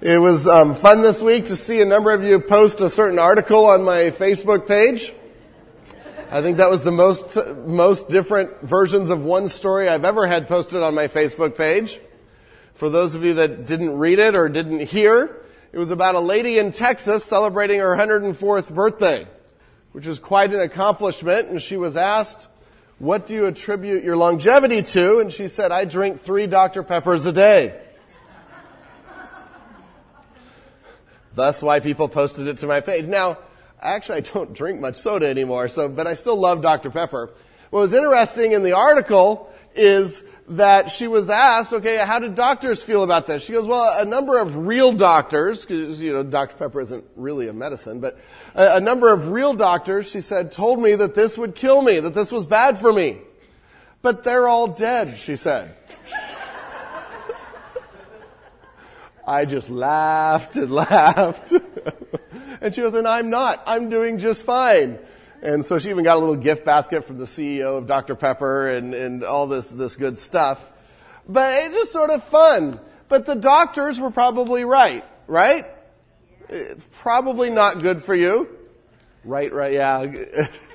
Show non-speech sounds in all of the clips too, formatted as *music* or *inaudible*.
It was um, fun this week to see a number of you post a certain article on my Facebook page. I think that was the most most different versions of one story I've ever had posted on my Facebook page. For those of you that didn't read it or didn't hear, it was about a lady in Texas celebrating her 104th birthday, which is quite an accomplishment. And she was asked, "What do you attribute your longevity to?" And she said, "I drink three Dr. Peppers a day." Thus why people posted it to my page. Now, actually I don't *laughs* drink much soda anymore, so, but I still love Dr. Pepper. What was interesting in the article is that she was asked, okay, how did doctors feel about this? She goes, well, a number of real doctors, because, you know, Dr. Pepper isn't really a medicine, but a, a number of real doctors, she said, told me that this would kill me, that this was bad for me. But they're all dead, she said. *laughs* I just laughed and *laughs* laughed. and she goes, and I'm not. I'm doing just fine. And so she even got a little gift basket from the CEO of Dr. Pepper and, and all this, this good stuff. But it's just sort of fun. But the doctors were probably right, right? It's probably not good for you. Right, right, yeah.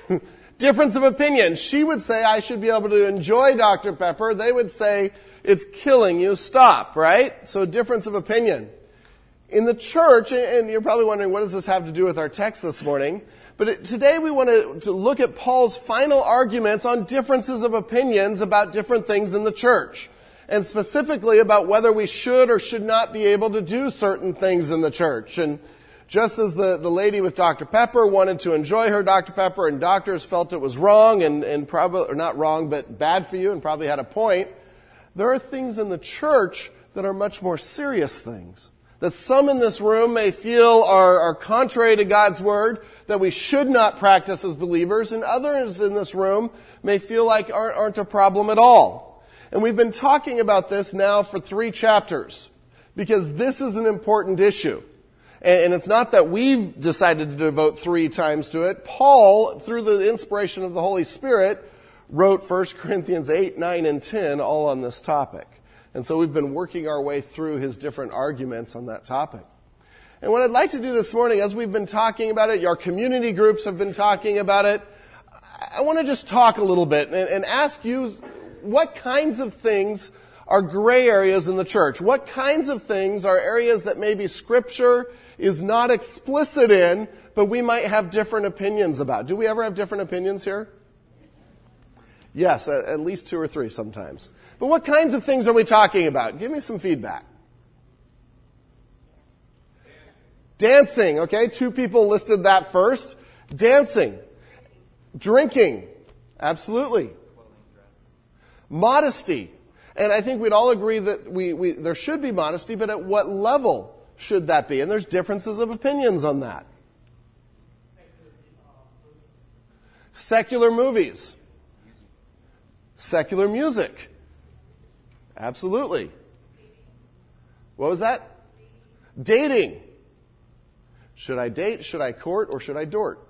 *laughs* Difference of opinion. She would say I should be able to enjoy Dr. Pepper. They would say it's killing you, stop, right? So difference of opinion. In the church, and you're probably wondering what does this have to do with our text this morning? But today we want to, look at Paul's final arguments on differences of opinions about different things in the church. And specifically about whether we should or should not be able to do certain things in the church. And just as the, the lady with Dr. Pepper wanted to enjoy her Dr. Pepper and doctors felt it was wrong and, and probably, or not wrong, but bad for you and probably had a point, there are things in the church that are much more serious things. That some in this room may feel are, are contrary to God's word, that we should not practice as believers, and others in this room may feel like aren't, aren't a problem at all. And we've been talking about this now for three chapters, because this is an important issue. And, and it's not that we've decided to devote three times to it. Paul, through the inspiration of the Holy Spirit, wrote 1 Corinthians 8, 9, and 10 all on this topic. And so we've been working our way through his different arguments on that topic. And what I'd like to do this morning, as we've been talking about it, our community groups have been talking about it, I want to just talk a little bit and, and ask you what kinds of things are gray areas in the church? What kinds of things are areas that maybe scripture is not explicit in, but we might have different opinions about? Do we ever have different opinions here? Yes, at least two or three sometimes. But what kinds of things are we talking about? Give me some feedback. Dancing, okay? Two people listed that first. Dancing. Drinking. Absolutely. Modesty. And I think we'd all agree that we, we, there should be modesty, but at what level should that be? And there's differences of opinions on that. Secular movies. Secular music. Absolutely. What was that? Dating. Should I date? Should I court? Or should I dort?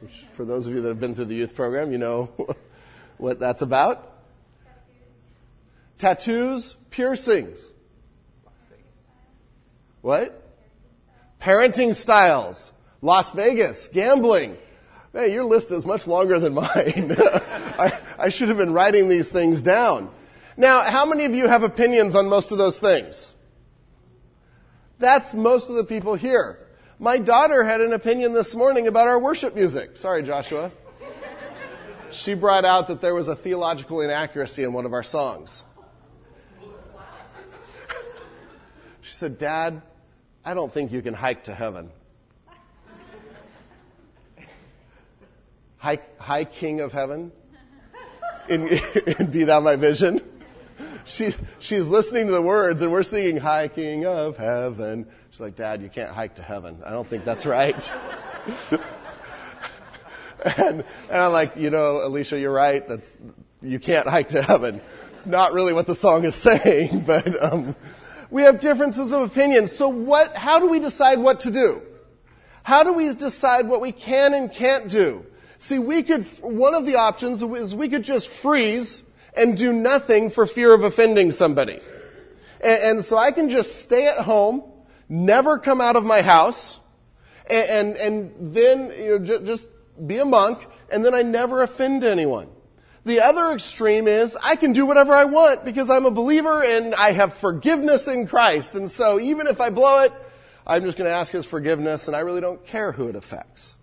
Which, for those of you that have been through the youth program, you know *laughs* what that's about. Tattoos, piercings. What? Parenting styles. Las Vegas, gambling. Hey, your list is much longer than mine. *laughs* I, should have been writing these things down. Now, how many of you have opinions on most of those things? That's most of the people here. My daughter had an opinion this morning about our worship music. Sorry, Joshua. She brought out that there was a theological inaccuracy in one of our songs. She said, Dad, I don't think you can hike to heaven. high, high king of heaven in, *laughs* in Be Thou My Vision. She, she's listening to the words and we're singing High King of Heaven. She's like, Dad, you can't hike to heaven. I don't think that's right. *laughs* and, and I'm like, you know, Alicia, you're right. That's, you can't hike to heaven. It's not really what the song is *laughs* saying, but, um, we have differences of opinion. So what, how do we decide what to do? How do we decide what we can and can't do? See, we could, one of the options is we could just freeze and do nothing for fear of offending somebody. And, and so I can just stay at home, never come out of my house, and, and, and then you know, j- just be a monk, and then I never offend anyone. The other extreme is I can do whatever I want because I'm a believer and I have forgiveness in Christ. And so even if I blow it, I'm just going to ask his forgiveness and I really don't care who it affects.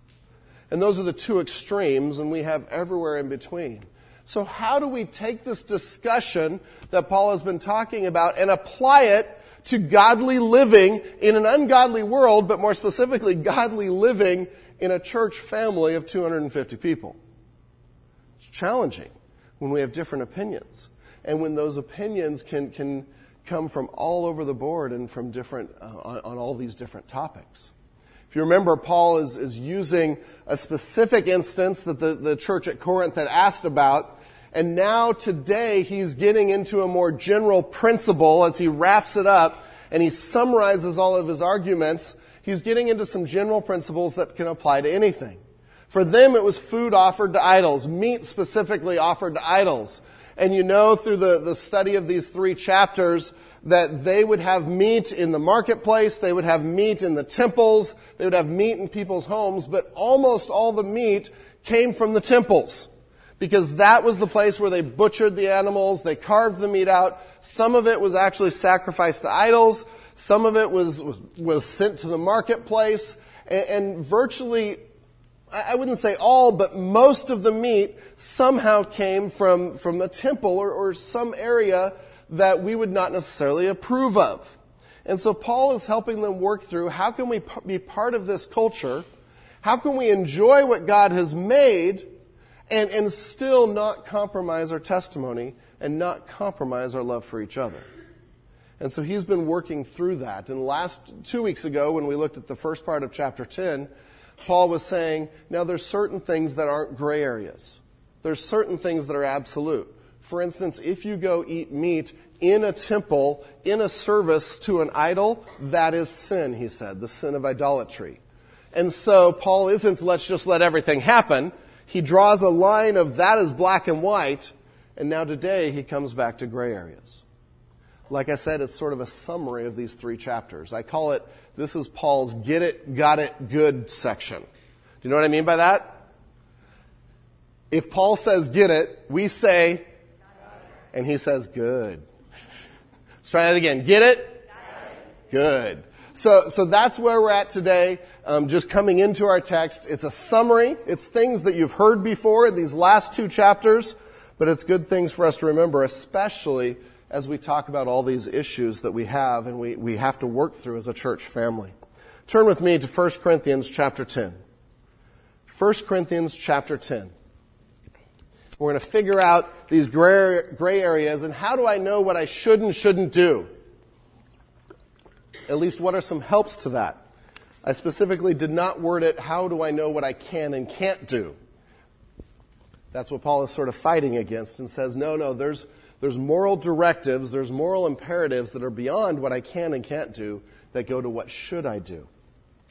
And those are the two extremes and we have everywhere in between. So how do we take this discussion that Paul has been talking about and apply it to godly living in an ungodly world, but more specifically, godly living in a church family of 250 people? It's challenging when we have different opinions. And when those opinions can, can come from all over the board and from different, uh, on, on, all these different topics. You remember, Paul is, is using a specific instance that the, the church at Corinth had asked about. And now today he's getting into a more general principle as he wraps it up and he summarizes all of his arguments. He's getting into some general principles that can apply to anything. For them, it was food offered to idols, meat specifically offered to idols. And you know through the, the study of these three chapters that they would have meat in the marketplace, they would have meat in the temples, they would have meat in people's homes, but almost all the meat came from the temples. Because that was the place where they butchered the animals, they carved the meat out. Some of it was actually sacrificed to idols, some of it was, was, sent to the marketplace, and, and virtually I wouldn't say all, but most of the meat somehow came from, from the temple or, or some area that we would not necessarily approve of. And so Paul is helping them work through how can we be part of this culture? How can we enjoy what God has made and, and still not compromise our testimony and not compromise our love for each other? And so he's been working through that. And last two weeks ago, when we looked at the first part of chapter 10, Paul was saying, now there's certain things that aren't gray areas. There's certain things that are absolute. For instance, if you go eat meat in a temple, in a service to an idol, that is sin, he said, the sin of idolatry. And so Paul isn't let's just let everything happen. He draws a line of that is black and white, and now today he comes back to gray areas. Like I said, it's sort of a summary of these three chapters. I call it this is Paul's get it, got it, good section. Do you know what I mean by that? If Paul says get it, we say, and he says good. Let's try that again. Get it? Good. So, so that's where we're at today. Um, just coming into our text, it's a summary. It's things that you've heard before in these last two chapters, but it's good things for us to remember, especially as we talk about all these issues that we have and we, we have to work through as a church family. Turn with me to 1 Corinthians chapter 10. 1 Corinthians chapter 10. We're going to figure out these gray, gray areas and how do I know what I should and shouldn't do? At least what are some helps to that? I specifically did not word it, how do I know what I can and can't do? That's what Paul is sort of fighting against and says, no, no, there's, there's moral directives, there's moral imperatives that are beyond what I can and can't do that go to what should I do.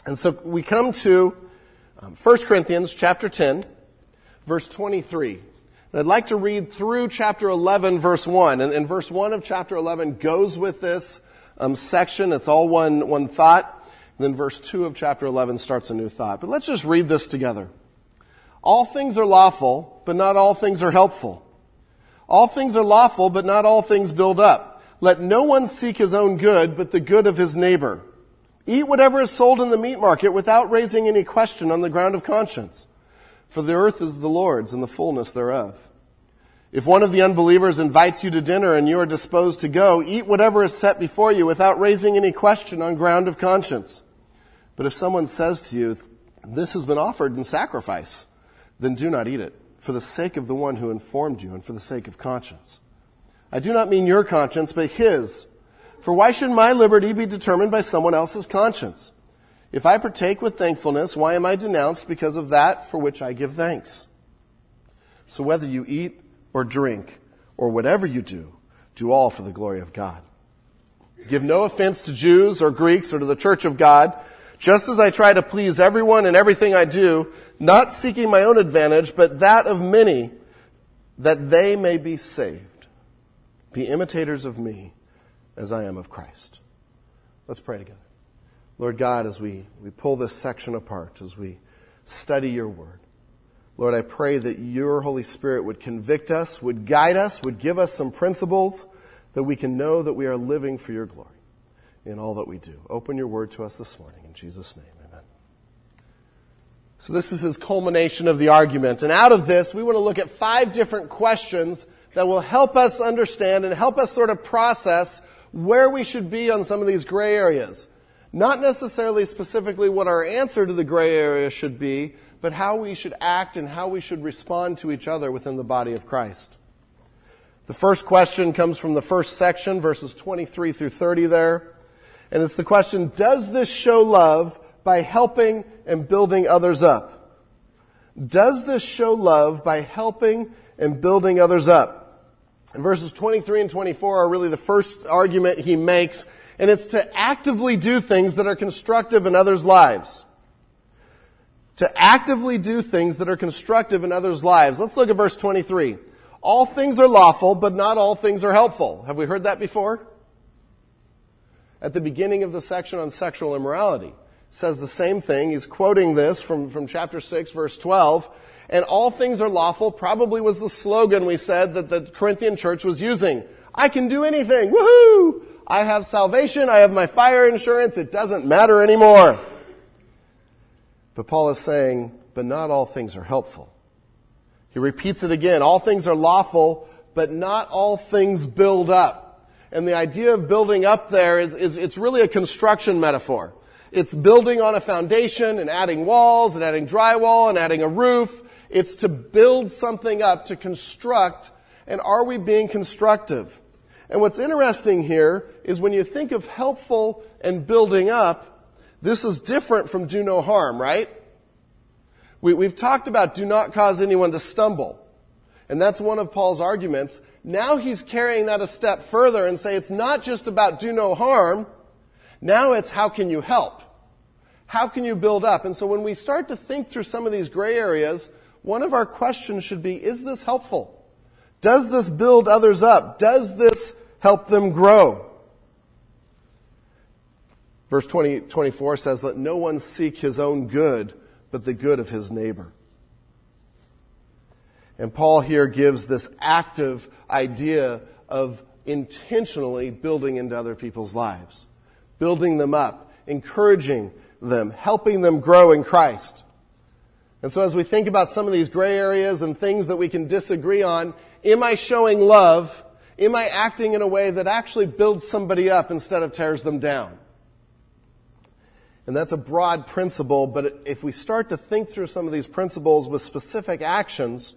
And so we come to um, 1 Corinthians chapter 10, verse 23. I'd like to read through chapter 11, verse 1. And, and verse 1 of chapter 11 goes with this um, section. It's all one, one thought. And then verse 2 of chapter 11 starts a new thought. But let's just read this together. All things are lawful, but not all things are helpful. All things are lawful, but not all things build up. Let no one seek his own good, but the good of his neighbor. Eat whatever is sold in the meat market without raising any question on the ground of conscience. For the earth is the Lord's and the fullness thereof. If one of the unbelievers invites you to dinner and you are disposed to go, eat whatever is set before you without raising any question on ground of conscience. But if someone says to you, this has been offered in sacrifice, then do not eat it for the sake of the one who informed you and for the sake of conscience. I do not mean your conscience, but his. For why should my liberty be determined by someone else's conscience? If I partake with thankfulness, why am I denounced because of that for which I give thanks? So whether you eat or drink or whatever you do, do all for the glory of God. Give no offense to Jews or Greeks or to the church of God, just as I try to please everyone in everything I do, not seeking my own advantage, but that of many, that they may be saved. Be imitators of me as I am of Christ. Let's pray together. Lord God, as we, we pull this section apart, as we study your word, Lord, I pray that your Holy Spirit would convict us, would guide us, would give us some principles that we can know that we are living for your glory in all that we do. Open your word to us this morning. In Jesus' name, amen. So this is his culmination of the argument. And out of this, we want to look at five different questions that will help us understand and help us sort of process where we should be on some of these gray areas. Not necessarily specifically what our answer to the gray area should be, but how we should act and how we should respond to each other within the body of Christ. The first question comes from the first section, verses 23 through 30 there. And it's the question, does this show love by helping and building others up? Does this show love by helping and building others up? And verses 23 and 24 are really the first argument he makes, and it's to actively do things that are constructive in others' lives. To actively do things that are constructive in others' lives. Let's look at verse 23. All things are lawful, but not all things are helpful. Have we heard that before? at the beginning of the section on sexual immorality. Says the same thing. He's quoting this from, from chapter 6, verse 12. And all things are lawful probably was the slogan we said that the Corinthian church was using. I can do anything. Woohoo! I have salvation. I have my fire insurance. It doesn't matter anymore. But Paul is saying, but not all things are helpful. He repeats it again. All things are lawful, but not all things build up. And the idea of building up there is, is it's really a construction metaphor. It's building on a foundation and adding walls and adding drywall and adding a roof. It's to build something up, to construct. And are we being constructive? And what's interesting here is when you think of helpful and building up, this is different from do no harm, right? We, have talked about do not cause anyone to stumble. And that's one of Paul's arguments now he's carrying that a step further and say it's not just about do no harm. Now it's how can you help? How can you build up? And so when we start to think through some of these gray areas, one of our questions should be, is this helpful? Does this build others up? Does this help them grow? Verse 20, 24 says, let no one seek his own good, but the good of his neighbor. And Paul here gives this active idea of intentionally building into other people's lives, building them up, encouraging them, helping them grow in Christ. And so as we think about some of these gray areas and things that we can disagree on, am I showing love? Am I acting in a way that actually builds somebody up instead of tears them down? And that's a broad principle, but if we start to think through some of these principles with specific actions,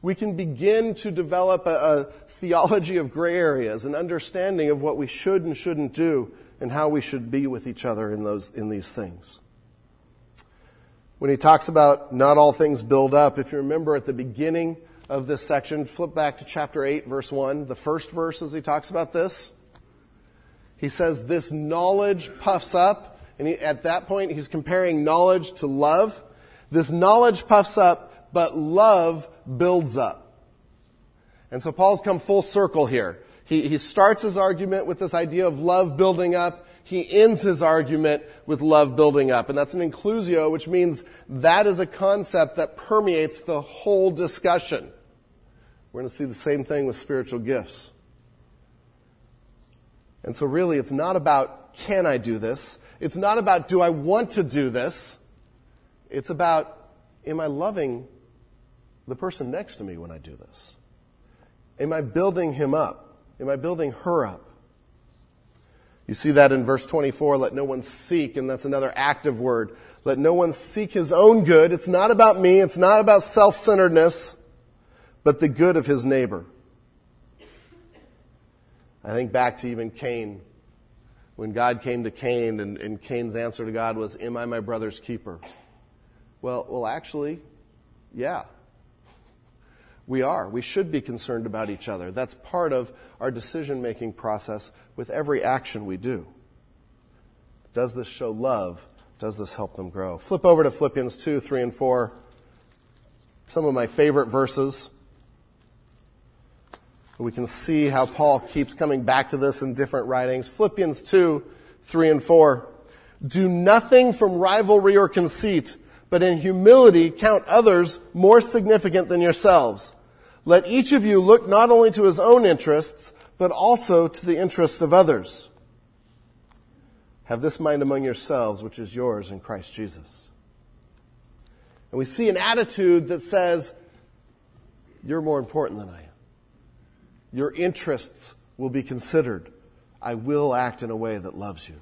we can begin to develop a, a theology of gray areas, an understanding of what we should and shouldn't do, and how we should be with each other in those in these things. When he talks about not all things build up, if you remember at the beginning of this section, flip back to chapter 8, verse 1, the first verse as he talks about this. He says, This knowledge puffs up. And he, at that point, he's comparing knowledge to love. This knowledge puffs up, but love builds up. And so Paul's come full circle here. He, he starts his argument with this idea of love building up. He ends his argument with love building up. And that's an inclusio, which means that is a concept that permeates the whole discussion. We're going to see the same thing with spiritual gifts. And so really, it's not about can I do this? It's not about do I want to do this? It's about am I loving the person next to me when I do this? Am I building him up? Am I building her up? You see that in verse 24, let no one seek, and that's another active word. Let no one seek his own good. It's not about me. It's not about self-centeredness, but the good of his neighbor. I think back to even Cain. When God came to Cain and, and Cain's answer to God was, am I my brother's keeper? Well, well, actually, yeah. We are. We should be concerned about each other. That's part of our decision making process with every action we do. Does this show love? Does this help them grow? Flip over to Philippians 2, 3, and 4. Some of my favorite verses. We can see how Paul keeps coming back to this in different writings. Philippians 2, 3 and 4. Do nothing from rivalry or conceit, but in humility count others more significant than yourselves. Let each of you look not only to his own interests, but also to the interests of others. Have this mind among yourselves, which is yours in Christ Jesus. And we see an attitude that says, You're more important than I am. Your interests will be considered. I will act in a way that loves you.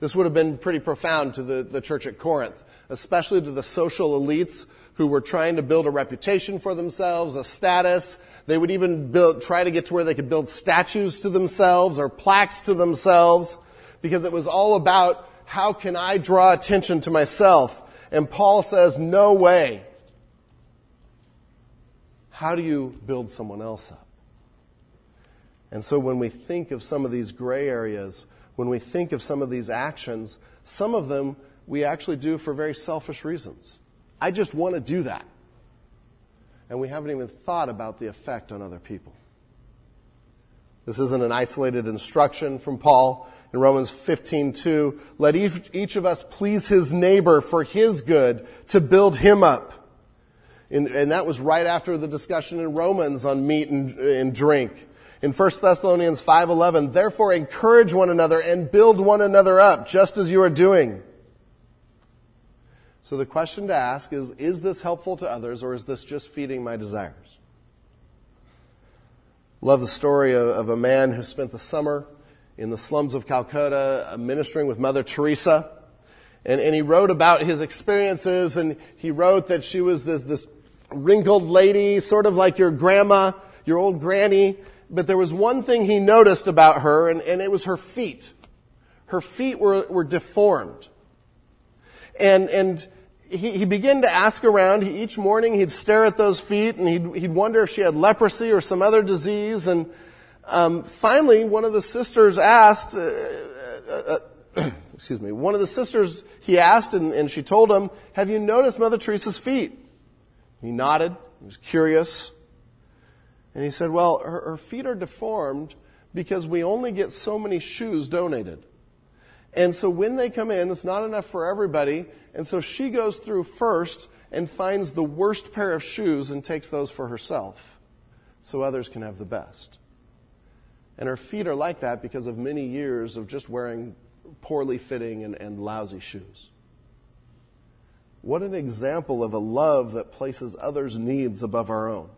This would have been pretty profound to the, the church at Corinth, especially to the social elites who were trying to build a reputation for themselves, a status. They would even build, try to get to where they could build statues to themselves or plaques to themselves because it was all about how can I draw attention to myself? And Paul says, no way. How do you build someone else up? And so when we think of some of these gray areas, when we think of some of these actions, some of them we actually do for very selfish reasons. I just want to do that. And we haven't even thought about the effect on other people. This isn't an isolated instruction from Paul. In Romans 15:2, let each, each of us please his neighbor for his good to build him up. And, and that was right after the discussion in Romans on meat and, and drink. In 1 Thessalonians 5:11, therefore encourage one another and build one another up, just as you are doing. So the question to ask is, is this helpful to others or is this just feeding my desires? Love the story of, of a man who spent the summer in the slums of Calcutta uh, ministering with Mother Teresa. And, and he wrote about his experiences and he wrote that she was this, this wrinkled lady, sort of like your grandma, your old granny, but there was one thing he noticed about her, and, and it was her feet. Her feet were, were deformed. And, and he, he began to ask around. He, each morning he'd stare at those feet and he'd, he'd wonder if she had leprosy or some other disease. And um, finally, one of the sisters asked, uh, uh, uh, *clears throat* excuse me, one of the sisters he asked, and, and she told him, Have you noticed Mother Teresa's feet? He nodded. He was curious. And he said, Well, her, her feet are deformed because we only get so many shoes donated. And so when they come in, it's not enough for everybody. And so she goes through first and finds the worst pair of shoes and takes those for herself so others can have the best. And her feet are like that because of many years of just wearing poorly fitting and, and lousy shoes. What an example of a love that places others' needs above our own.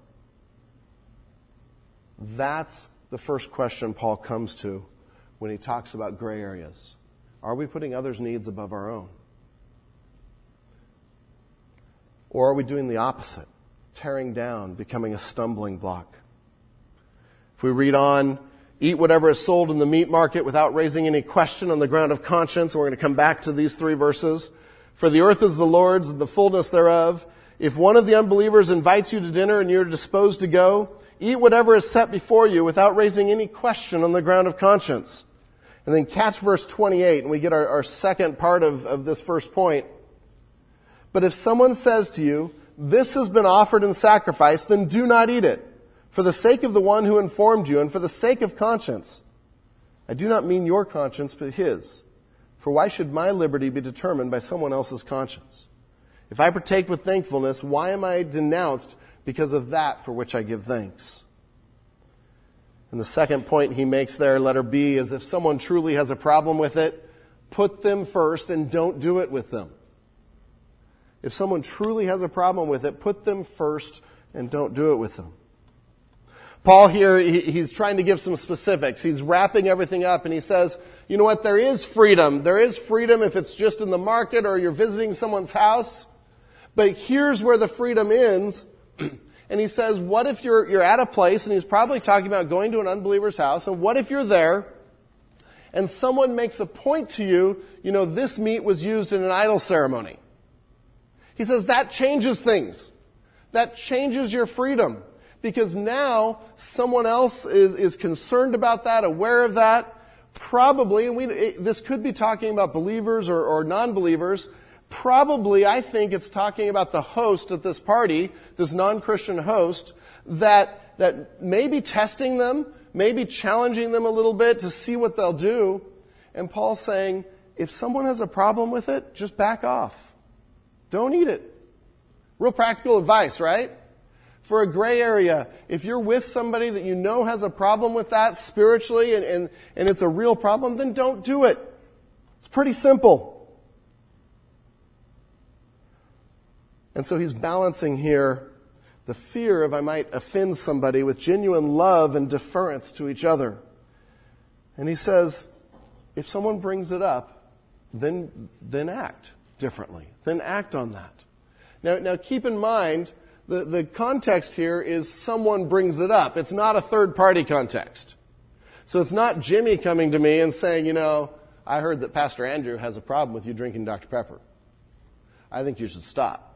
That's the first question Paul comes to when he talks about gray areas. Are we putting others' needs above our own? Or are we doing the opposite, tearing down, becoming a stumbling block? If we read on, eat whatever is sold in the meat market without raising any question on the ground of conscience, we're going to come back to these three verses. For the earth is the Lord's and the fullness thereof. If one of the unbelievers invites you to dinner and you're disposed to go, Eat whatever is set before you without raising any question on the ground of conscience. And then catch verse 28 and we get our, our second part of, of this first point. But if someone says to you, this has been offered in sacrifice, then do not eat it, for the sake of the one who informed you and for the sake of conscience. I do not mean your conscience, but his. For why should my liberty be determined by someone else's conscience? If I partake with thankfulness, why am I denounced because of that for which I give thanks. And the second point he makes there, letter B, is if someone truly has a problem with it, put them first and don't do it with them. If someone truly has a problem with it, put them first and don't do it with them. Paul here, he's trying to give some specifics. He's wrapping everything up and he says, you know what, there is freedom. There is freedom if it's just in the market or you're visiting someone's house. But here's where the freedom ends *clears throat* and he says, what if you're, you're at a place, and he's probably talking about going to an unbeliever's house, and what if you're there, and someone makes a point to you, you know, this meat was used in an idol ceremony. He says that changes things. That changes your freedom. Because now someone else is, is concerned about that, aware of that. Probably, and we, it, this could be talking about believers or, or non-believers, Probably, I think it's talking about the host at this party, this non-Christian host, that, that may be testing them, maybe challenging them a little bit to see what they'll do. And Paul's saying, if someone has a problem with it, just back off. Don't eat it. Real practical advice, right? For a gray area, if you're with somebody that you know has a problem with that spiritually and, and, and it's a real problem, then don't do it. It's pretty simple. And so he's balancing here the fear of I might offend somebody with genuine love and deference to each other. And he says, if someone brings it up, then, then act differently. Then act on that. Now, now keep in mind, the, the context here is someone brings it up. It's not a third party context. So it's not Jimmy coming to me and saying, you know, I heard that Pastor Andrew has a problem with you drinking Dr. Pepper. I think you should stop.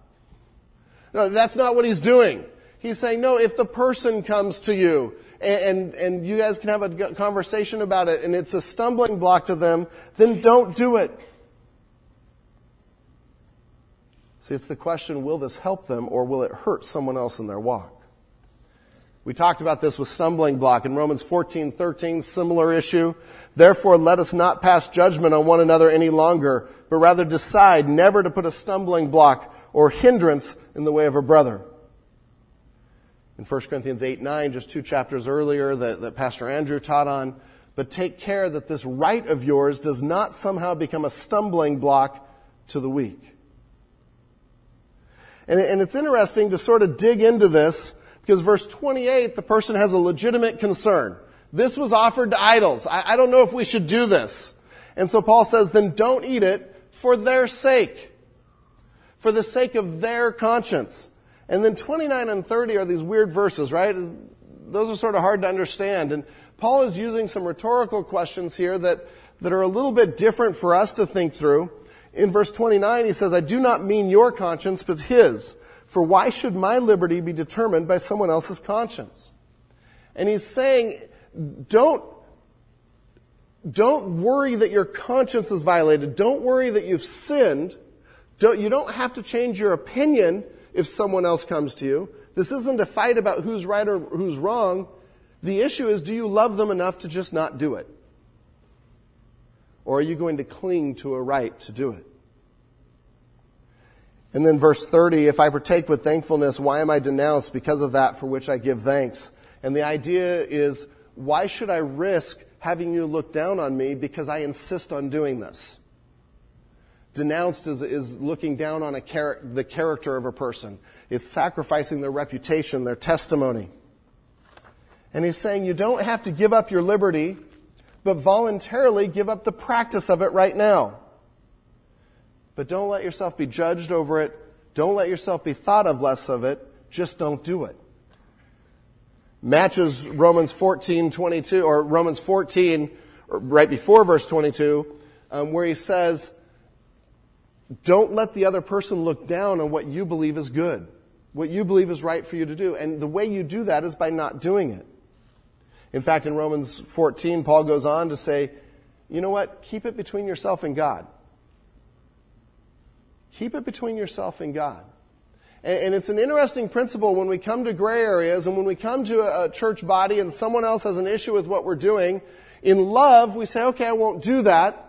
No, that's not what he's doing. He's saying, no, if the person comes to you and, and, and you guys can have a conversation about it and it's a stumbling block to them, then don't do it. See, it's the question, will this help them or will it hurt someone else in their walk? We talked about this with stumbling block in Romans 14, 13, similar issue. Therefore, let us not pass judgment on one another any longer, but rather decide never to put a stumbling block or hindrance in the way of a brother. In 1 Corinthians 8, 9, just two chapters earlier that, that Pastor Andrew taught on, but take care that this right of yours does not somehow become a stumbling block to the weak. And, and it's interesting to sort of dig into this because verse 28, the person has a legitimate concern. This was offered to idols. I, I don't know if we should do this. And so Paul says, then don't eat it for their sake. For the sake of their conscience. And then 29 and 30 are these weird verses, right? Those are sort of hard to understand. And Paul is using some rhetorical questions here that, that are a little bit different for us to think through. In verse 29, he says, I do not mean your conscience, but his. For why should my liberty be determined by someone else's conscience? And he's saying, don't, don't worry that your conscience is violated. Don't worry that you've sinned. Don't, you don't have to change your opinion if someone else comes to you. This isn't a fight about who's right or who's wrong. The issue is, do you love them enough to just not do it? Or are you going to cling to a right to do it? And then verse 30, if I partake with thankfulness, why am I denounced because of that for which I give thanks? And the idea is, why should I risk having you look down on me because I insist on doing this? Denounced is, is looking down on char- the character of a person. It's sacrificing their reputation, their testimony. And he's saying you don't have to give up your liberty, but voluntarily give up the practice of it right now but don't let yourself be judged over it. Don't let yourself be thought of less of it. Just don't do it. Matches Romans 14, 22, or Romans 14, right before verse 22, um, where he says, don't let the other person look down on what you believe is good, what you believe is right for you to do. And the way you do that is by not doing it. In fact, in Romans 14, Paul goes on to say, you know what? Keep it between yourself and God. Keep it between yourself and God. And, it's an interesting principle when we come to gray areas and when we come to a, a church body and someone else has an issue with what we're doing. In love, we say, okay, I won't do that.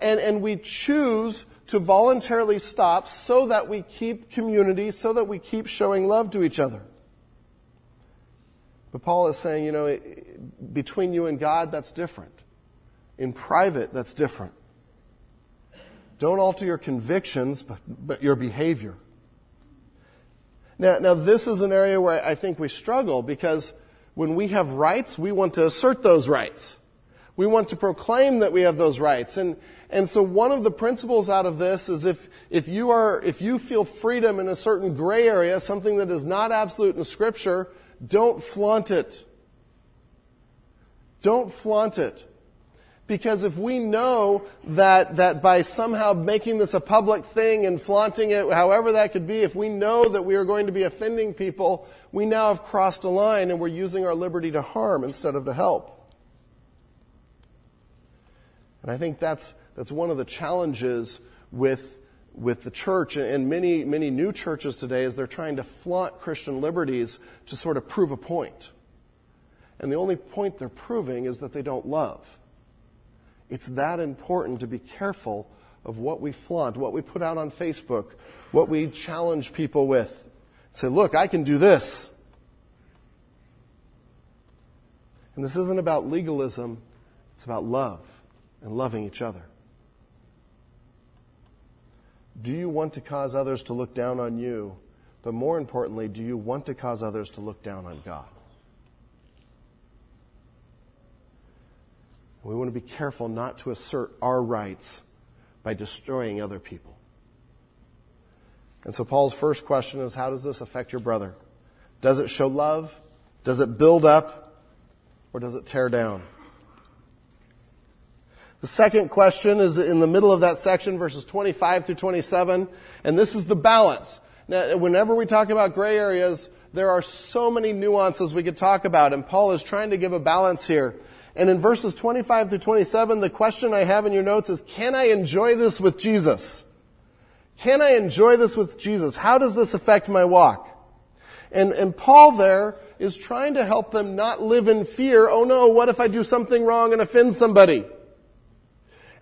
And, and we choose to voluntarily stop so that we keep community, so that we keep showing love to each other. But Paul is saying, you know, it, between you and God, that's different. In private, that's different. Don't alter your convictions, but, but your behavior. Now, now, this is an area where I think we struggle because when we have rights, we want to assert those rights. We want to proclaim that we have those rights. And, and so one of the principles out of this is if, if you are, if you feel freedom in a certain gray area, something that is not absolute in scripture, don't flaunt it. Don't flaunt it. Because if we know that, that by somehow making this a public thing and flaunting it, however that could be, if we know that we are going to be offending people, we now have crossed a line and we're using our liberty to harm instead of to help. And I think that's, that's one of the challenges with, with the church and many, many new churches today is they're trying to flaunt Christian liberties to sort of prove a point. And the only point they're proving is that they don't love It's that important to be careful of what we flaunt, what we put out on Facebook, what we challenge people with. Say, look, I can do this. And this isn't about legalism, it's about love and loving each other. Do you want to cause others to look down on you? But more importantly, do you want to cause others to look down on God? We want to be careful not to assert our rights by destroying other people. And so Paul's first question is how does this affect your brother? Does it show love? Does it build up? Or does it tear down? The second question is in the middle of that section, verses 25 through 27, and this is the balance. Now, whenever we talk about gray areas, there are so many nuances we could talk about, and Paul is trying to give a balance here. And in verses 25 through 27, the question I have in your notes is, can I enjoy this with Jesus? Can I enjoy this with Jesus? How does this affect my walk? And, and Paul there is trying to help them not live in fear. Oh no, what if I do something wrong and offend somebody?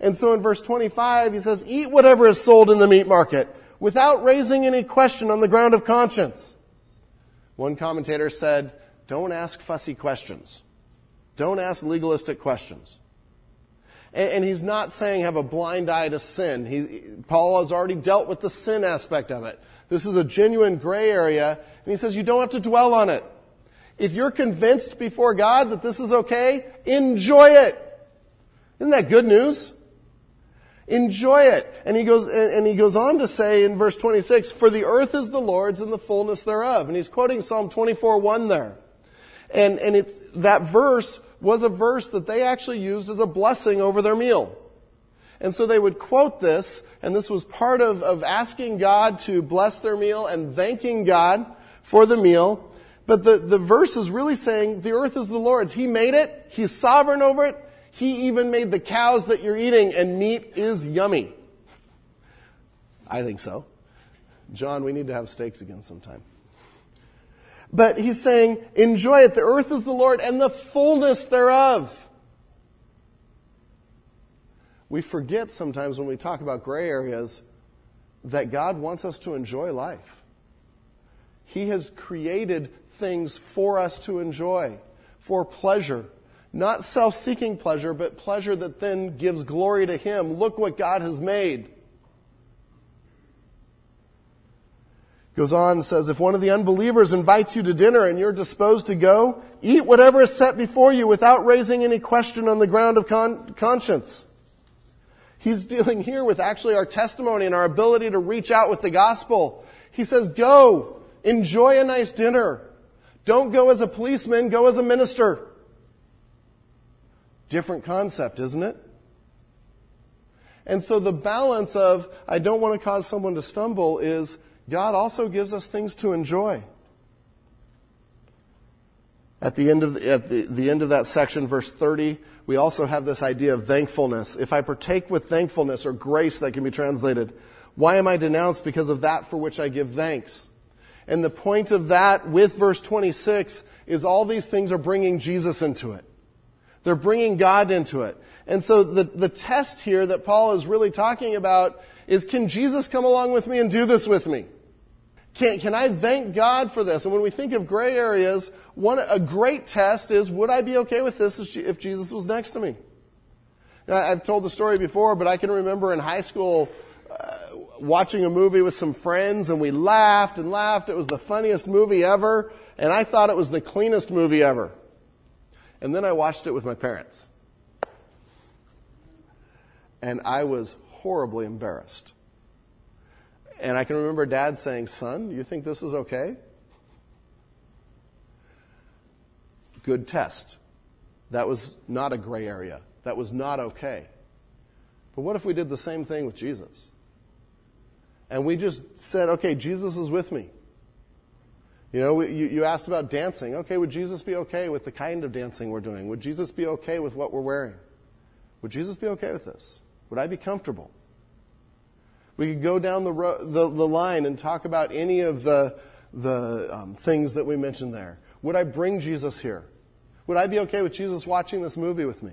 And so in verse 25, he says, eat whatever is sold in the meat market without raising any question on the ground of conscience. One commentator said, don't ask fussy questions. Don't ask legalistic questions. And, and he's not saying have a blind eye to sin. He, Paul has already dealt with the sin aspect of it. This is a genuine gray area, and he says you don't have to dwell on it. If you're convinced before God that this is okay, enjoy it. Isn't that good news? Enjoy it. And he goes, and he goes on to say in verse 26, for the earth is the Lord's and the fullness thereof. And he's quoting Psalm 24, 1 there. And, and it, that verse was a verse that they actually used as a blessing over their meal. And so they would quote this, and this was part of, of asking God to bless their meal and thanking God for the meal. But the, the verse is really saying the earth is the Lord's. He made it. He's sovereign over it. He even made the cows that you're eating, and meat is yummy. I think so. John, we need to have steaks again sometime. But he's saying, enjoy it. The earth is the Lord and the fullness thereof. We forget sometimes when we talk about gray areas that God wants us to enjoy life. He has created things for us to enjoy, for pleasure. Not self seeking pleasure, but pleasure that then gives glory to Him. Look what God has made. Goes on and says, if one of the unbelievers invites you to dinner and you're disposed to go, eat whatever is set before you without raising any question on the ground of con- conscience. He's dealing here with actually our testimony and our ability to reach out with the gospel. He says, go, enjoy a nice dinner. Don't go as a policeman, go as a minister. Different concept, isn't it? And so the balance of, I don't want to cause someone to stumble is, God also gives us things to enjoy. At the end of the, at the, the end of that section, verse 30, we also have this idea of thankfulness. If I partake with thankfulness or grace that can be translated, why am I denounced? Because of that for which I give thanks. And the point of that with verse 26 is all these things are bringing Jesus into it. They're bringing God into it. And so the, the test here that Paul is really talking about is can Jesus come along with me and do this with me? Can, can I thank God for this? And when we think of gray areas, one, a great test is would I be okay with this if Jesus was next to me? Now, I've told the story before, but I can remember in high school uh, watching a movie with some friends and we laughed and laughed. It was the funniest movie ever, and I thought it was the cleanest movie ever. And then I watched it with my parents. And I was horribly embarrassed. And I can remember dad saying, Son, you think this is okay? Good test. That was not a gray area. That was not okay. But what if we did the same thing with Jesus? And we just said, okay, Jesus is with me. You know, you, you asked about dancing. Okay, would Jesus be okay with the kind of dancing we're doing? Would Jesus be okay with what we're wearing? Would Jesus be okay with this? Would I be comfortable? We could go down the, ro- the, the line and talk about any of the, the um, things that we mentioned there. Would I bring Jesus here? Would I be okay with Jesus watching this movie with me?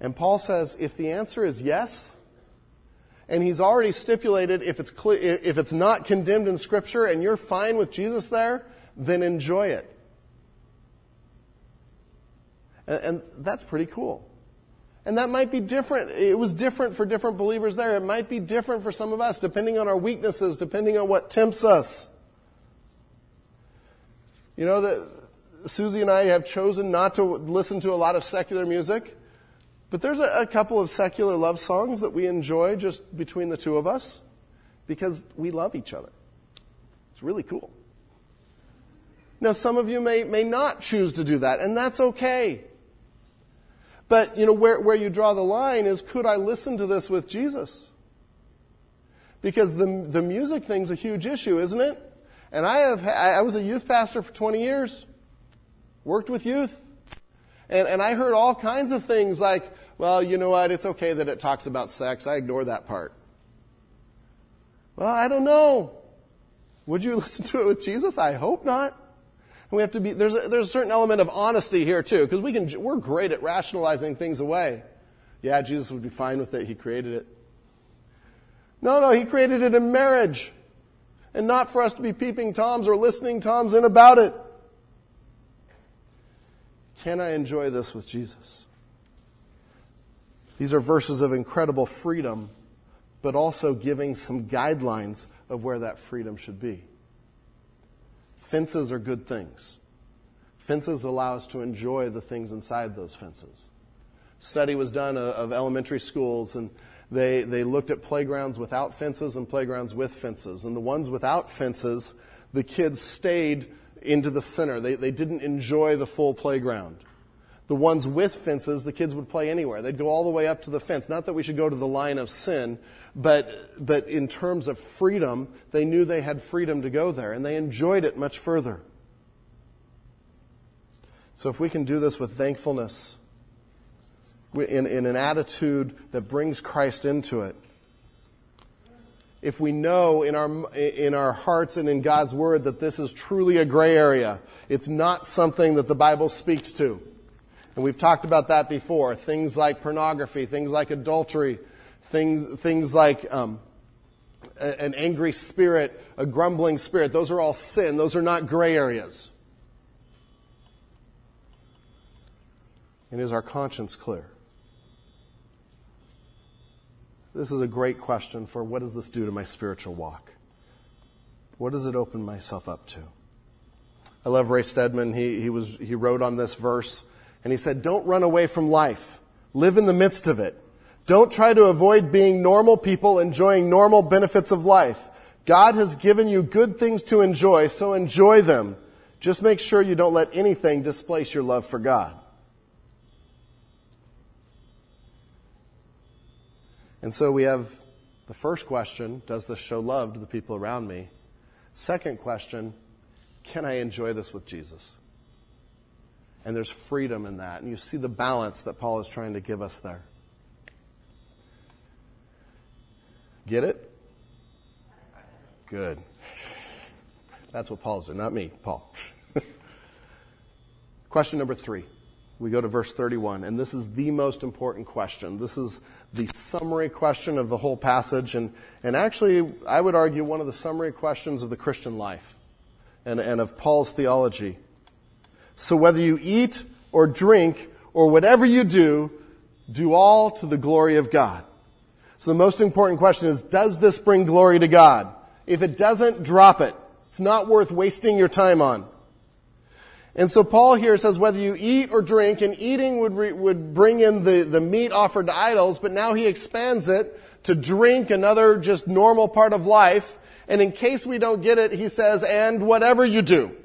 And Paul says if the answer is yes, and he's already stipulated if it's, clear, if it's not condemned in Scripture and you're fine with Jesus there, then enjoy it. And, and that's pretty cool. And that might be different. It was different for different believers there. It might be different for some of us, depending on our weaknesses, depending on what tempts us. You know that Susie and I have chosen not to listen to a lot of secular music, but there's a, a couple of secular love songs that we enjoy just between the two of us because we love each other. It's really cool. Now, some of you may, may not choose to do that, and that's okay. But, you know, where, where you draw the line is could I listen to this with Jesus? Because the, the music thing's a huge issue, isn't it? And I have, I was a youth pastor for 20 years, worked with youth. And, and I heard all kinds of things like, well, you know what, it's okay that it talks about sex. I ignore that part. Well, I don't know. Would you *laughs* listen to it with Jesus? I hope not. And we have to be, there's a, there's a certain element of honesty here too, because we can, we're great at rationalizing things away. Yeah, Jesus would be fine with it. He created it. No, no, He created it in marriage. And not for us to be peeping Toms or listening Toms in about it. Can I enjoy this with Jesus? These are verses of incredible freedom, but also giving some guidelines of where that freedom should be. Fences are good things. Fences allow us to enjoy the things inside those fences. Study was done uh, of elementary schools, and they, they looked at playgrounds without fences and playgrounds with fences. And the ones without fences, the kids stayed into the center. They, they didn't enjoy the full playground. The ones with fences, the kids would play anywhere. They'd go all the way up to the fence. Not that we should go to the line of sin, but, but in terms of freedom, they knew they had freedom to go there, and they enjoyed it much further. So if we can do this with thankfulness, in, in an attitude that brings Christ into it, if we know in our, in our hearts and in God's Word that this is truly a gray area, it's not something that the Bible speaks to. And we've talked about that before. Things like pornography, things like adultery, things, things like um, an angry spirit, a grumbling spirit. Those are all sin. Those are not gray areas. And is our conscience clear? This is a great question for what does this do to my spiritual walk? What does it open myself up to? I love Ray Stedman. He, he, was, he wrote on this verse, and he said, Don't run away from life. Live in the midst of it. Don't try to avoid being normal people enjoying normal benefits of life. God has given you good things to enjoy, so enjoy them. Just make sure you don't let anything displace your love for God. And so we have the first question Does this show love to the people around me? Second question Can I enjoy this with Jesus? And there's freedom in that. And you see the balance that Paul is trying to give us there. Get it? Good. That's what Paul's doing, not me, Paul. *laughs* question number three. We go to verse 31, and this is the most important question. This is the summary question of the whole passage, and, and actually, I would argue, one of the summary questions of the Christian life and, and of Paul's theology. So, whether you eat or drink or whatever you do, do all to the glory of God. So, the most important question is Does this bring glory to God? If it doesn't, drop it. It's not worth wasting your time on. And so Paul here says whether you eat or drink, and eating would, re, would bring in the, the meat offered to idols, but now he expands it to drink, another just normal part of life. And in case we don't get it, he says, and whatever you do.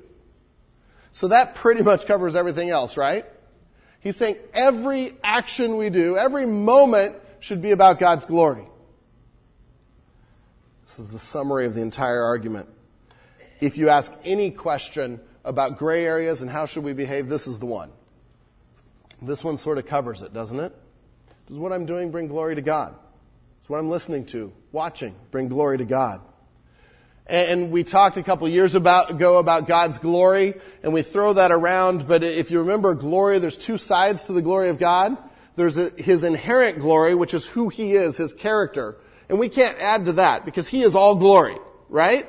So that pretty much covers everything else, right? He's saying every action we do, every moment should be about God's glory. This is the summary of the entire argument. If you ask any question about gray areas and how should we behave, this is the one. This one sort of covers it, doesn't it? Does what I'm doing bring glory to God? Does what I'm listening to, watching, bring glory to God? And we talked a couple years about, ago about God's glory, and we throw that around, but if you remember glory, there's two sides to the glory of God. There's a, his inherent glory, which is who he is, his character. And we can't add to that because he is all glory, right?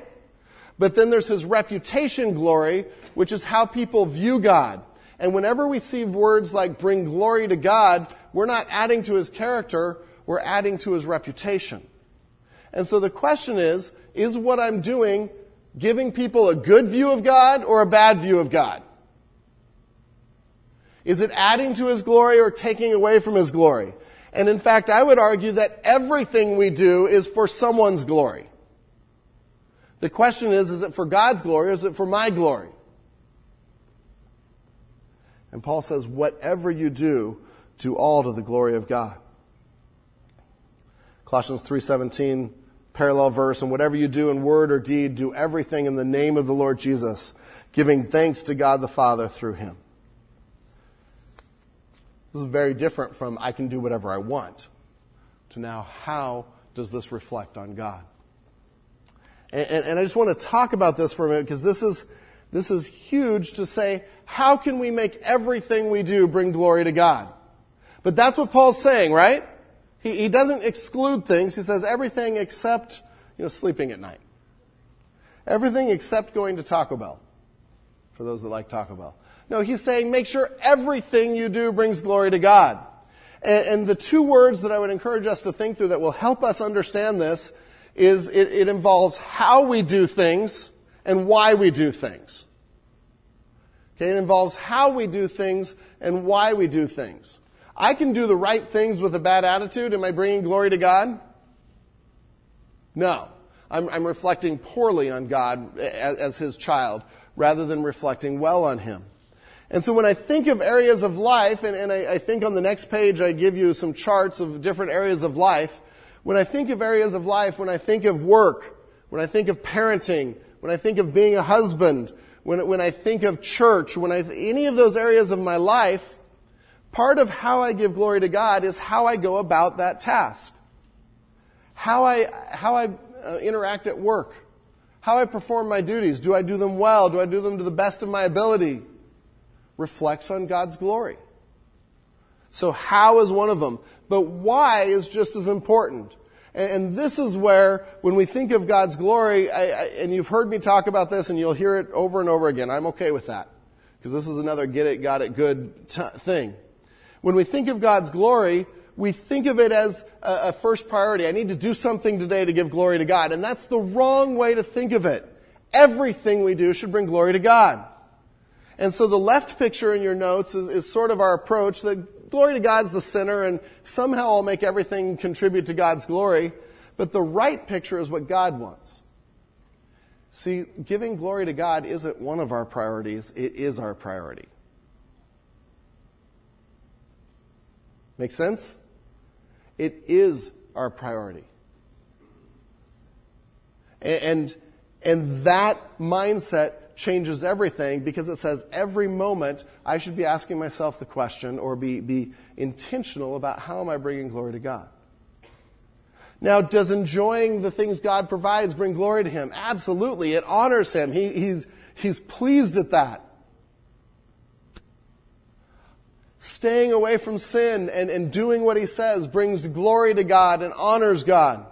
But then there's his reputation glory, which is how people view God. And whenever we see words like bring glory to God, we're not adding to his character, we're adding to his reputation. And so the question is, is what I'm doing giving people a good view of God or a bad view of God? Is it adding to his glory or taking away from his glory? And in fact, I would argue that everything we do is for someone's glory. The question is, is it for God's glory or is it for my glory? And Paul says, whatever you do, do all to the glory of God. Colossians 3:17 parallel verse and whatever you do in word or deed do everything in the name of the Lord Jesus giving thanks to God the Father through him. This is very different from I can do whatever I want to now how does this reflect on God? And, and, and I just want to talk about this for a minute because this is, this is huge to say, how can we make everything we do bring glory to God? But that's what Paul's saying, right? He, he doesn't exclude things. He says everything except, you know, sleeping at night. Everything except going to Taco Bell. For those that like Taco Bell. No, he's saying make sure everything you do brings glory to God. And, and the two words that I would encourage us to think through that will help us understand this is it, it involves how we do things and why we do things. Okay, it involves how we do things and why we do things. I can do the right things with a bad attitude. Am I bringing glory to God? No. I'm, I'm reflecting poorly on God as, as His child rather than reflecting well on Him. And so when I think of areas of life, and, and I, I, think on the next page I give you some charts of different areas of life, when I think of areas of life, when I think of work, when I think of parenting, when I think of being a husband, when, when I think of church, when I, any of those areas of my life, part of how I give glory to God is how I go about that task. How I, how I uh, interact at work. How I perform my duties. Do I do them well? Do I do them to the best of my ability? Reflects on God's glory. So how is one of them. But why is just as important. And, this is where, when we think of God's glory, I, I, and you've heard me talk about this and you'll hear it over and over again. I'm okay with that. Because this is another get it, got it good t- thing. When we think of God's glory, we think of it as a, first priority. I need to do something today to give glory to God. And that's the wrong way to think of it. Everything we do should bring glory to God. And so the left picture in your notes is, is sort of our approach that glory to God's the center and somehow I'll make everything contribute to God's glory. But the right picture is what God wants. See, giving glory to God isn't one of our priorities, it is our priority. Make sense? It is our priority. And, and that mindset changes everything because it says every moment I should be asking myself the question or be, be intentional about how am I bringing glory to God. Now, does enjoying the things God provides bring glory to Him? Absolutely. It honors Him. He, he's, he's pleased at that. Staying away from sin and, and doing what He says brings glory to God and honors God.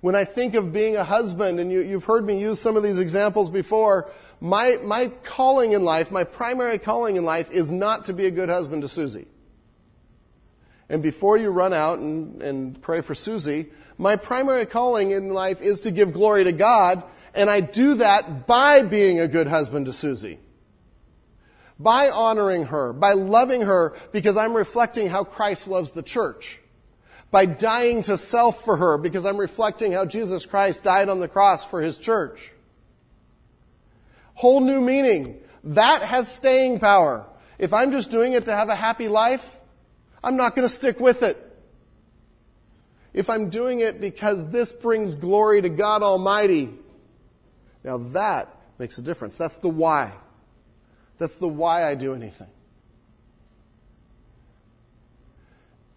When I think of being a husband, and you, you've heard me use some of these examples before, my, my calling in life, my primary calling in life is not to be a good husband to Susie. And before you run out and, and pray for Susie, my primary calling in life is to give glory to God, and I do that by being a good husband to Susie. By honoring her, by loving her, because I'm reflecting how Christ loves the church by dying to self for her because I'm reflecting how Jesus Christ died on the cross for his church. Whole new meaning. That has staying power. If I'm just doing it to have a happy life, I'm not going to stick with it. If I'm doing it because this brings glory to God Almighty, now that makes a difference. That's the why. That's the why I do anything.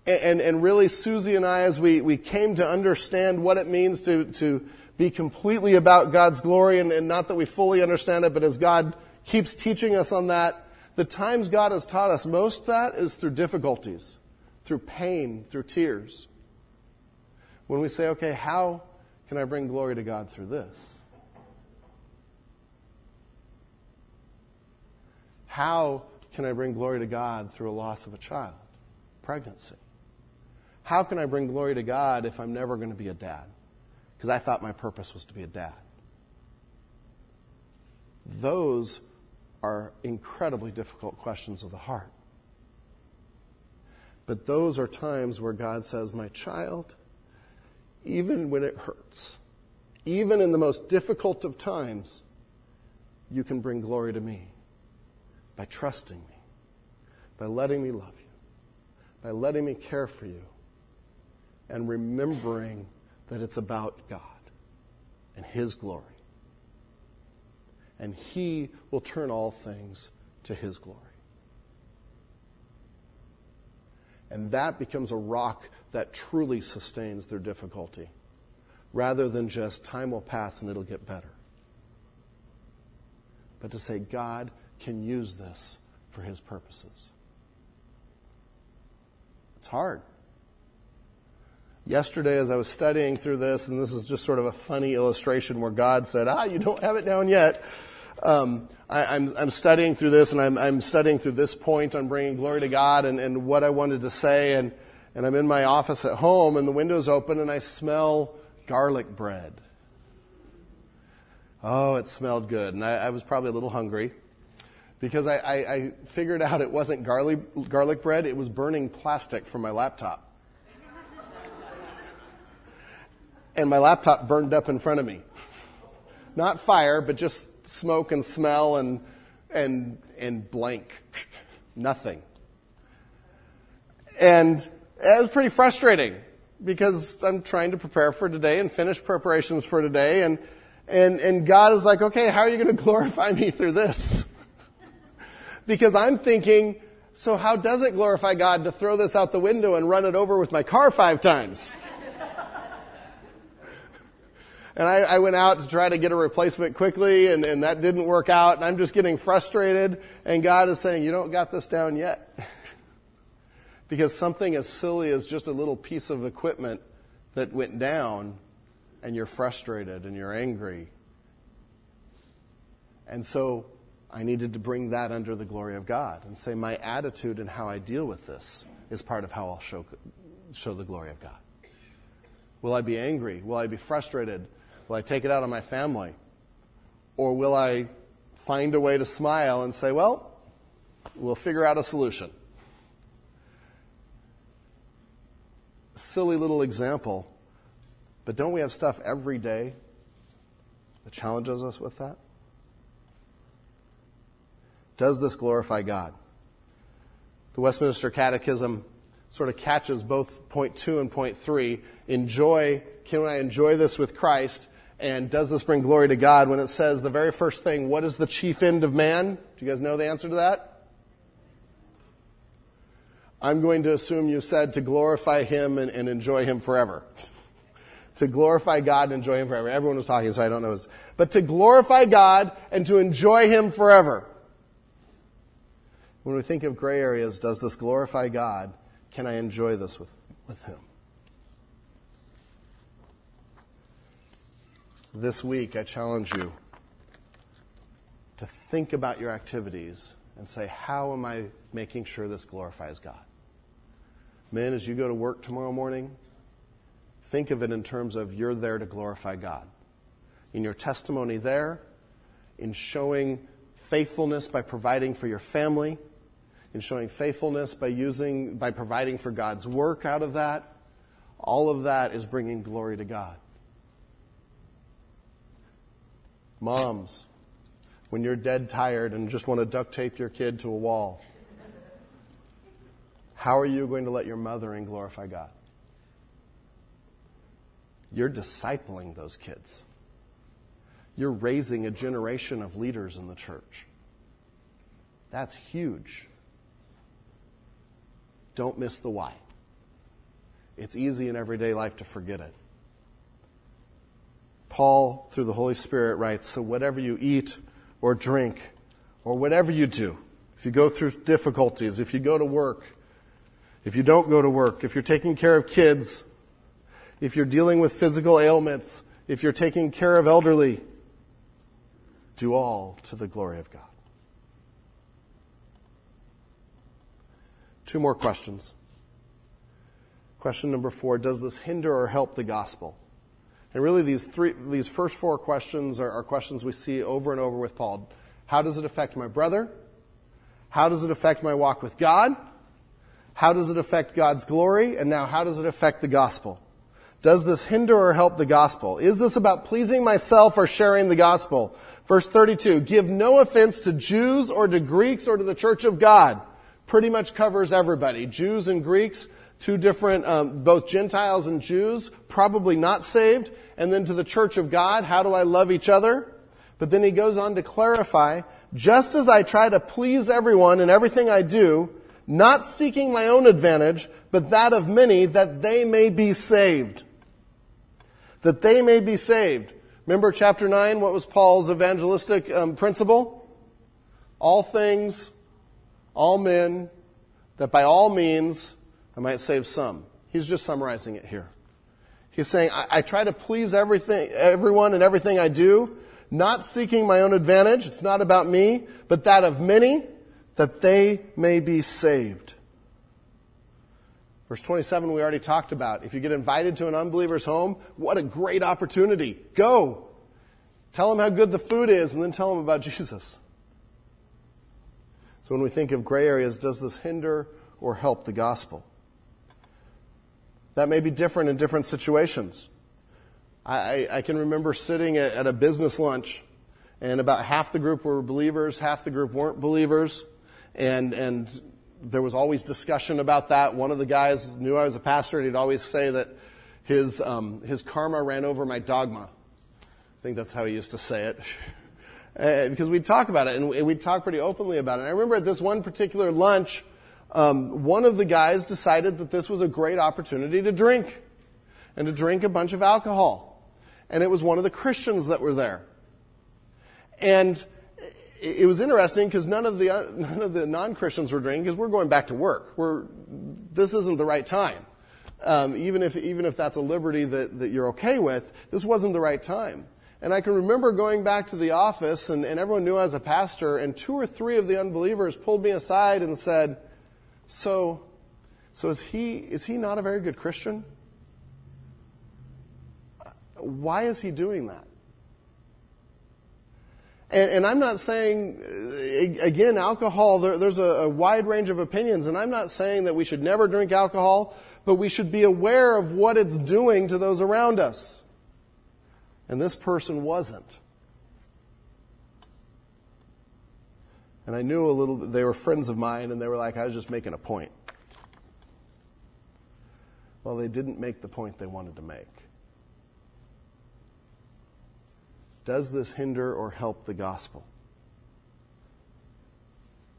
and, and really Susie and I, as we, we came to understand what it means to, to be completely about God's glory, and, and not that we fully understand it, but as God keeps teaching us on that, The times God has taught us most that is through difficulties, through pain, through tears. When we say, okay, how can I bring glory to God through this? How can I bring glory to God through a loss of a child, pregnancy? How can I bring glory to God if I'm never going to be a dad? Because I thought my purpose was to be a dad. Those are incredibly difficult questions of the heart. But those are times where God says, My child, even when it hurts, even in the most difficult of times, you can bring glory to me by trusting me, by letting me love you, by letting me care for you, and remembering that it's about God and His glory. And He will turn all things to His glory. And that becomes a rock that truly sustains their difficulty, rather than just time will pass and it'll get better. But to say, God, can use this for his purposes. It's hard. Yesterday, as I was studying through this, and this is just sort of a funny illustration where God said, Ah, you don't have it down yet. Um, I, am studying through this, and I'm, I'm studying through this point on bringing glory to God and, and what I wanted to say. And, and I'm in my office at home, and the window's open, and I smell garlic bread. Oh, it smelled good. And I, I was probably a little hungry because I, I, I figured out it wasn't garlic, garlic bread, it was burning plastic from my laptop. and my laptop burned up in front of me. Not fire, but just smoke and smell and, and, and blank. Nothing. And it was pretty frustrating because I'm trying to prepare for today and finish preparations for today and, and, and God is like, okay, how are you going to glorify me through this? Because I'm thinking, so how does it glorify God to throw this out the window and run it over with my car five times? *laughs* and I, I, went out to try to get a replacement quickly, and, and that didn't work out, and I'm just getting frustrated, and God is saying, you don't got this down yet. *laughs* because something as silly as just a little piece of equipment that went down, and you're frustrated and you're angry. And so I needed to bring that under the glory of God and say my attitude and how I deal with this is part of how I'll show, show the glory of God. Will I be angry? Will I be frustrated? Will I take it out on my family? Or will I find a way to smile and say, well, we'll figure out a solution? Silly little example, but don't we have stuff every day that challenges us with that? Does this glorify God? The Westminster Catechism sort of catches both point two and point three. Enjoy, can I enjoy this with Christ? And does this bring glory to God? When it says the very first thing, what is the chief end of man? Do you guys know the answer to that? I'm going to assume you said to glorify Him and, and enjoy Him forever. *laughs* to glorify God and enjoy Him forever. Everyone was talking, so I don't know. His, But to glorify God and to enjoy Him forever. When we think of gray areas, does this glorify God? Can I enjoy this with, with Him? This week, I challenge you to think about your activities and say, how am I making sure this glorifies God? Men, as you go to work tomorrow morning, think of it in terms of you're there to glorify God. In your testimony there, in showing faithfulness by providing for your family, in showing faithfulness by using, by providing for God's work out of that. All of that is bringing glory to God. Moms, when you're dead tired and just want to duct tape your kid to a wall, how are you going to let your mothering glorify God? You're discipling those kids. You're raising a generation of leaders in the church. That's huge. Don't miss the why. It's easy in everyday life to forget it. Paul, through the Holy Spirit, writes So whatever you eat or drink or whatever you do, if you go through difficulties, if you go to work, if you don't go to work, if you're taking care of kids, if you're dealing with physical ailments, if you're taking care of elderly, do all to the glory of God. Two more questions. Question number four Does this hinder or help the gospel? And really, these, three, these first four questions are, are questions we see over and over with Paul. How does it affect my brother? How does it affect my walk with God? How does it affect God's glory? And now, how does it affect the gospel? Does this hinder or help the gospel? Is this about pleasing myself or sharing the gospel? Verse 32, give no offense to Jews or to Greeks or to the church of God. Pretty much covers everybody. Jews and Greeks, two different, um, both Gentiles and Jews, probably not saved. And then to the church of God, how do I love each other? But then he goes on to clarify, just as I try to please everyone in everything I do, not seeking my own advantage, but that of many, that they may be saved. That they may be saved. Remember chapter 9, what was Paul's evangelistic um, principle? All things, all men, that by all means I might save some. He's just summarizing it here. He's saying, I, I try to please everything, everyone and everything I do, not seeking my own advantage. It's not about me, but that of many, that they may be saved. Verse 27 we already talked about. If you get invited to an unbeliever's home, what a great opportunity. Go. Tell them how good the food is and then tell them about *laughs* Jesus. So when we think of gray areas, does this hinder or help the gospel? That may be different in different situations. I, I can remember sitting at, a business lunch and about half the group were believers, half the group weren't believers. And, and there was always discussion about that. One of the guys knew I was a pastor, and he'd always say that his um, his karma ran over my dogma. I think that's how he used to say it. *laughs* uh, because we'd talk about it, and we'd talk pretty openly about it. And I remember at this one particular lunch, um, one of the guys decided that this was a great opportunity to drink, and to drink a bunch of alcohol. And it was one of the Christians that were there. And it was interesting because none of the *laughs* none of the non-Christians were drinking because we're going back to work. We're this isn't the right time. Um, even if even if that's a liberty that, that you're okay with, this wasn't the right time. And I can remember going back to the office, and, and everyone knew I was a pastor, and two or three of the unbelievers pulled me aside and said, "So, so is he is he not a very good Christian? Why is he doing that?" And, and, I'm not saying, uh, again, alcohol, there, there's a, a, wide range of opinions, and I'm not saying that we should never drink alcohol, but we should be aware of what it's doing to those around us. And this person wasn't. And I knew a little they were friends of mine, and they were like, I was just making a point. Well, they didn't make the point they wanted to make. Does this hinder or help the gospel?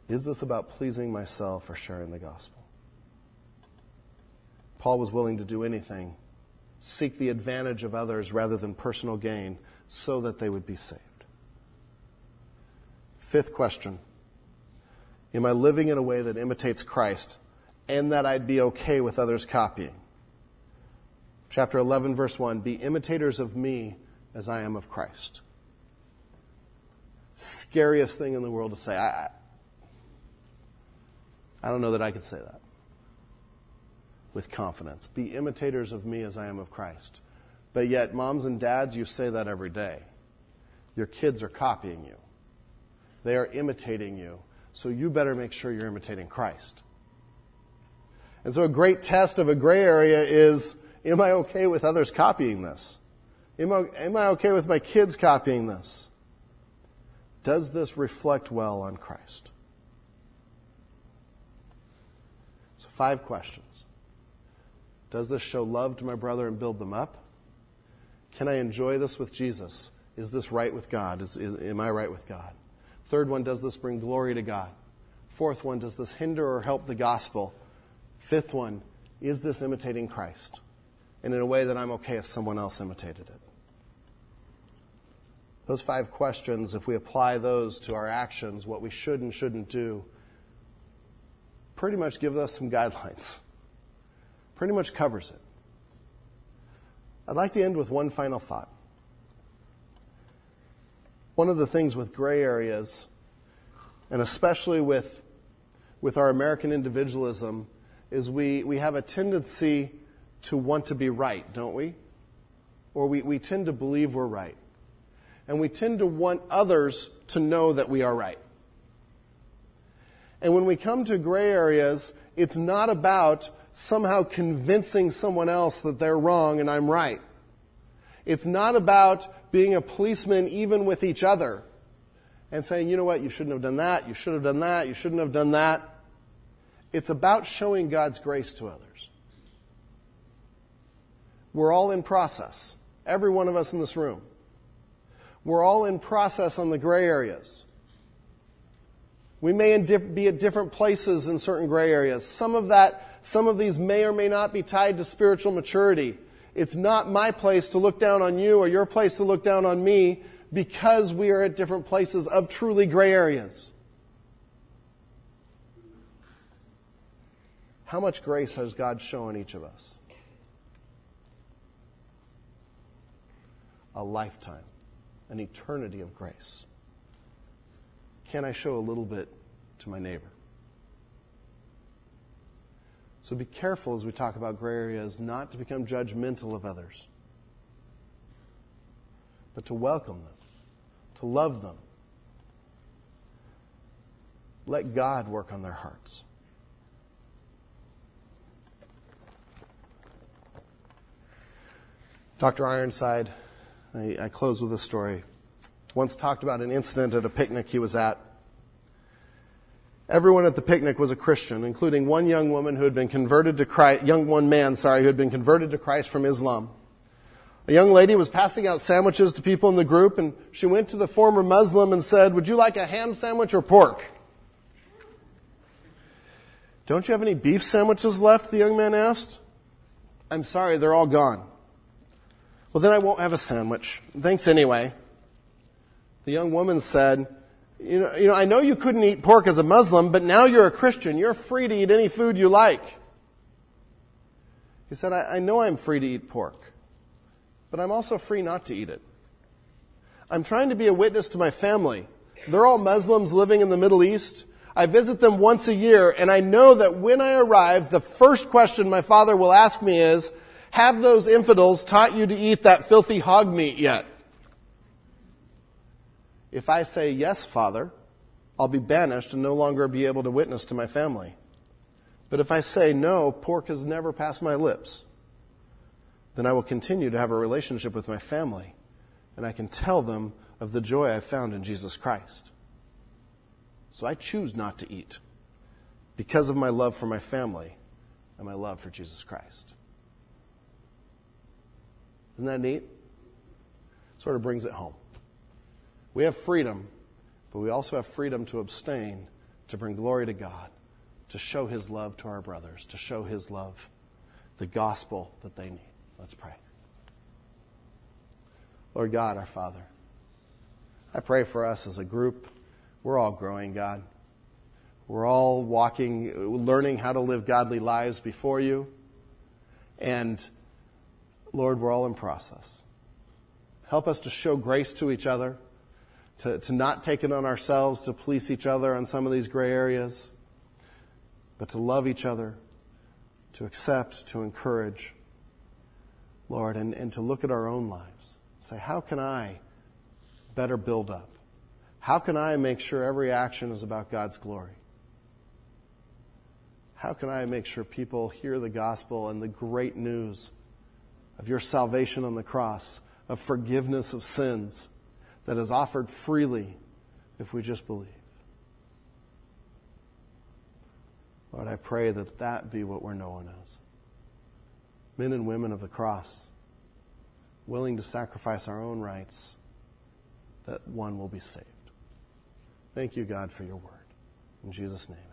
Is this about pleasing myself or sharing the gospel? Paul was willing to do anything, seek the advantage of others rather than personal gain, so that they would be saved. Fifth question Am I living in a way that imitates Christ and that I'd be okay with others copying? Chapter 11, verse 1 Be imitators of me as I am of Christ. Scariest thing in the world to say. I, I don't know that I could say that with confidence. Be imitators of me as I am of Christ. But yet, moms and dads, you say that every day. Your kids are copying you, they are imitating you. So you better make sure you're imitating Christ. And so, a great test of a gray area is Am I okay with others copying this? Am I, okay with my kids copying this? Does this reflect well on Christ? So, five questions. Does this show love to my brother and build them up? Can I enjoy this with Jesus? Is this right with God? Is, is, am I right with God? Third one, does this bring glory to God? Fourth one, does this hinder or help the gospel? Fifth one, is this imitating Christ? And in a way that I'm okay if someone else imitated it. Those five questions, if we apply those to our actions, what we should and shouldn't do, pretty much give us some guidelines, pretty much covers it. I'd like to end with one final thought. One of the things with gray areas, and especially with, with our American individualism, is we, we have a tendency to want to be right, don't we? Or we, we tend to believe we're right. And we tend to want others to know that we are right. And when we come to gray areas, it's not about somehow convincing someone else that they're wrong and I'm right. It's not about being a policeman even with each other and saying, you know what, you shouldn't have done that, you should have done that, you shouldn't have done that. It's about showing God's grace to others. We're all in process. Every one of us in this room. We're all in process on the gray areas. We may be at different places in certain gray areas. Some of that, some of these may or may not be tied to spiritual maturity. It's not my place to look down on you or your place to look down on me because we are at different places of truly gray areas. How much grace has God shown each of us? A lifetime, an eternity of grace. Can I show a little bit to my neighbor? So be careful as we talk about gray areas not to become judgmental of others, but to welcome them, to love them. Let God work on their hearts. Dr. Ironside, I, I close with a story once talked about an incident at a picnic he was at. Everyone at the picnic was a Christian, including one young woman who had been converted to Christ, young one man, sorry, who had been converted to Christ from Islam. A young lady was passing out sandwiches to people in the group and she went to the former Muslim and said, would you like a ham sandwich or pork? Don't you have any beef sandwiches left? The young man asked. I'm sorry, they're all gone. Well, then I won't have a sandwich. Thanks anyway. The young woman said, you know, you know, I know you couldn't eat pork as a Muslim, but now you're a Christian. You're free to eat any food you like. He said, I, I know I'm free to eat pork, but I'm also free not to eat it. I'm trying to be a witness to my family. They're all Muslims living in the Middle East. I visit them once a year, and I know that when I arrive, the first question my father will ask me is, have those infidels taught you to eat that filthy hog meat yet? If I say, Yes, Father, I'll be banished and no longer be able to witness to my family. But if I say, No, pork has never passed my lips, then I will continue to have a relationship with my family and I can tell them of the joy I've found in Jesus Christ. So I choose not to eat because of my love for my family and my love for Jesus Christ. Isn't that neat? Sort of brings it home. We have freedom, but we also have freedom to abstain, to bring glory to God, to show His love to our brothers, to show His love, the gospel that they need. Let's pray. Lord God, our Father, I pray for us as a group. We're all growing, God. We're all walking, learning how to live godly lives before you. And Lord, we're all in process. Help us to show grace to each other to, to not take it on ourselves to police each other on some of these gray areas, but to love each other, to accept, to encourage, Lord, and, and to look at our own lives. Say, how can I better build up? How can I make sure every action is about God's glory? How can I make sure people hear the gospel and the great news of your salvation on the cross, of forgiveness of sins, that is offered freely if we just believe. Lord, I pray that that be what we're known as. Men and women of the cross, willing to sacrifice our own rights, that one will be saved. Thank you, God, for your word. In Jesus' name.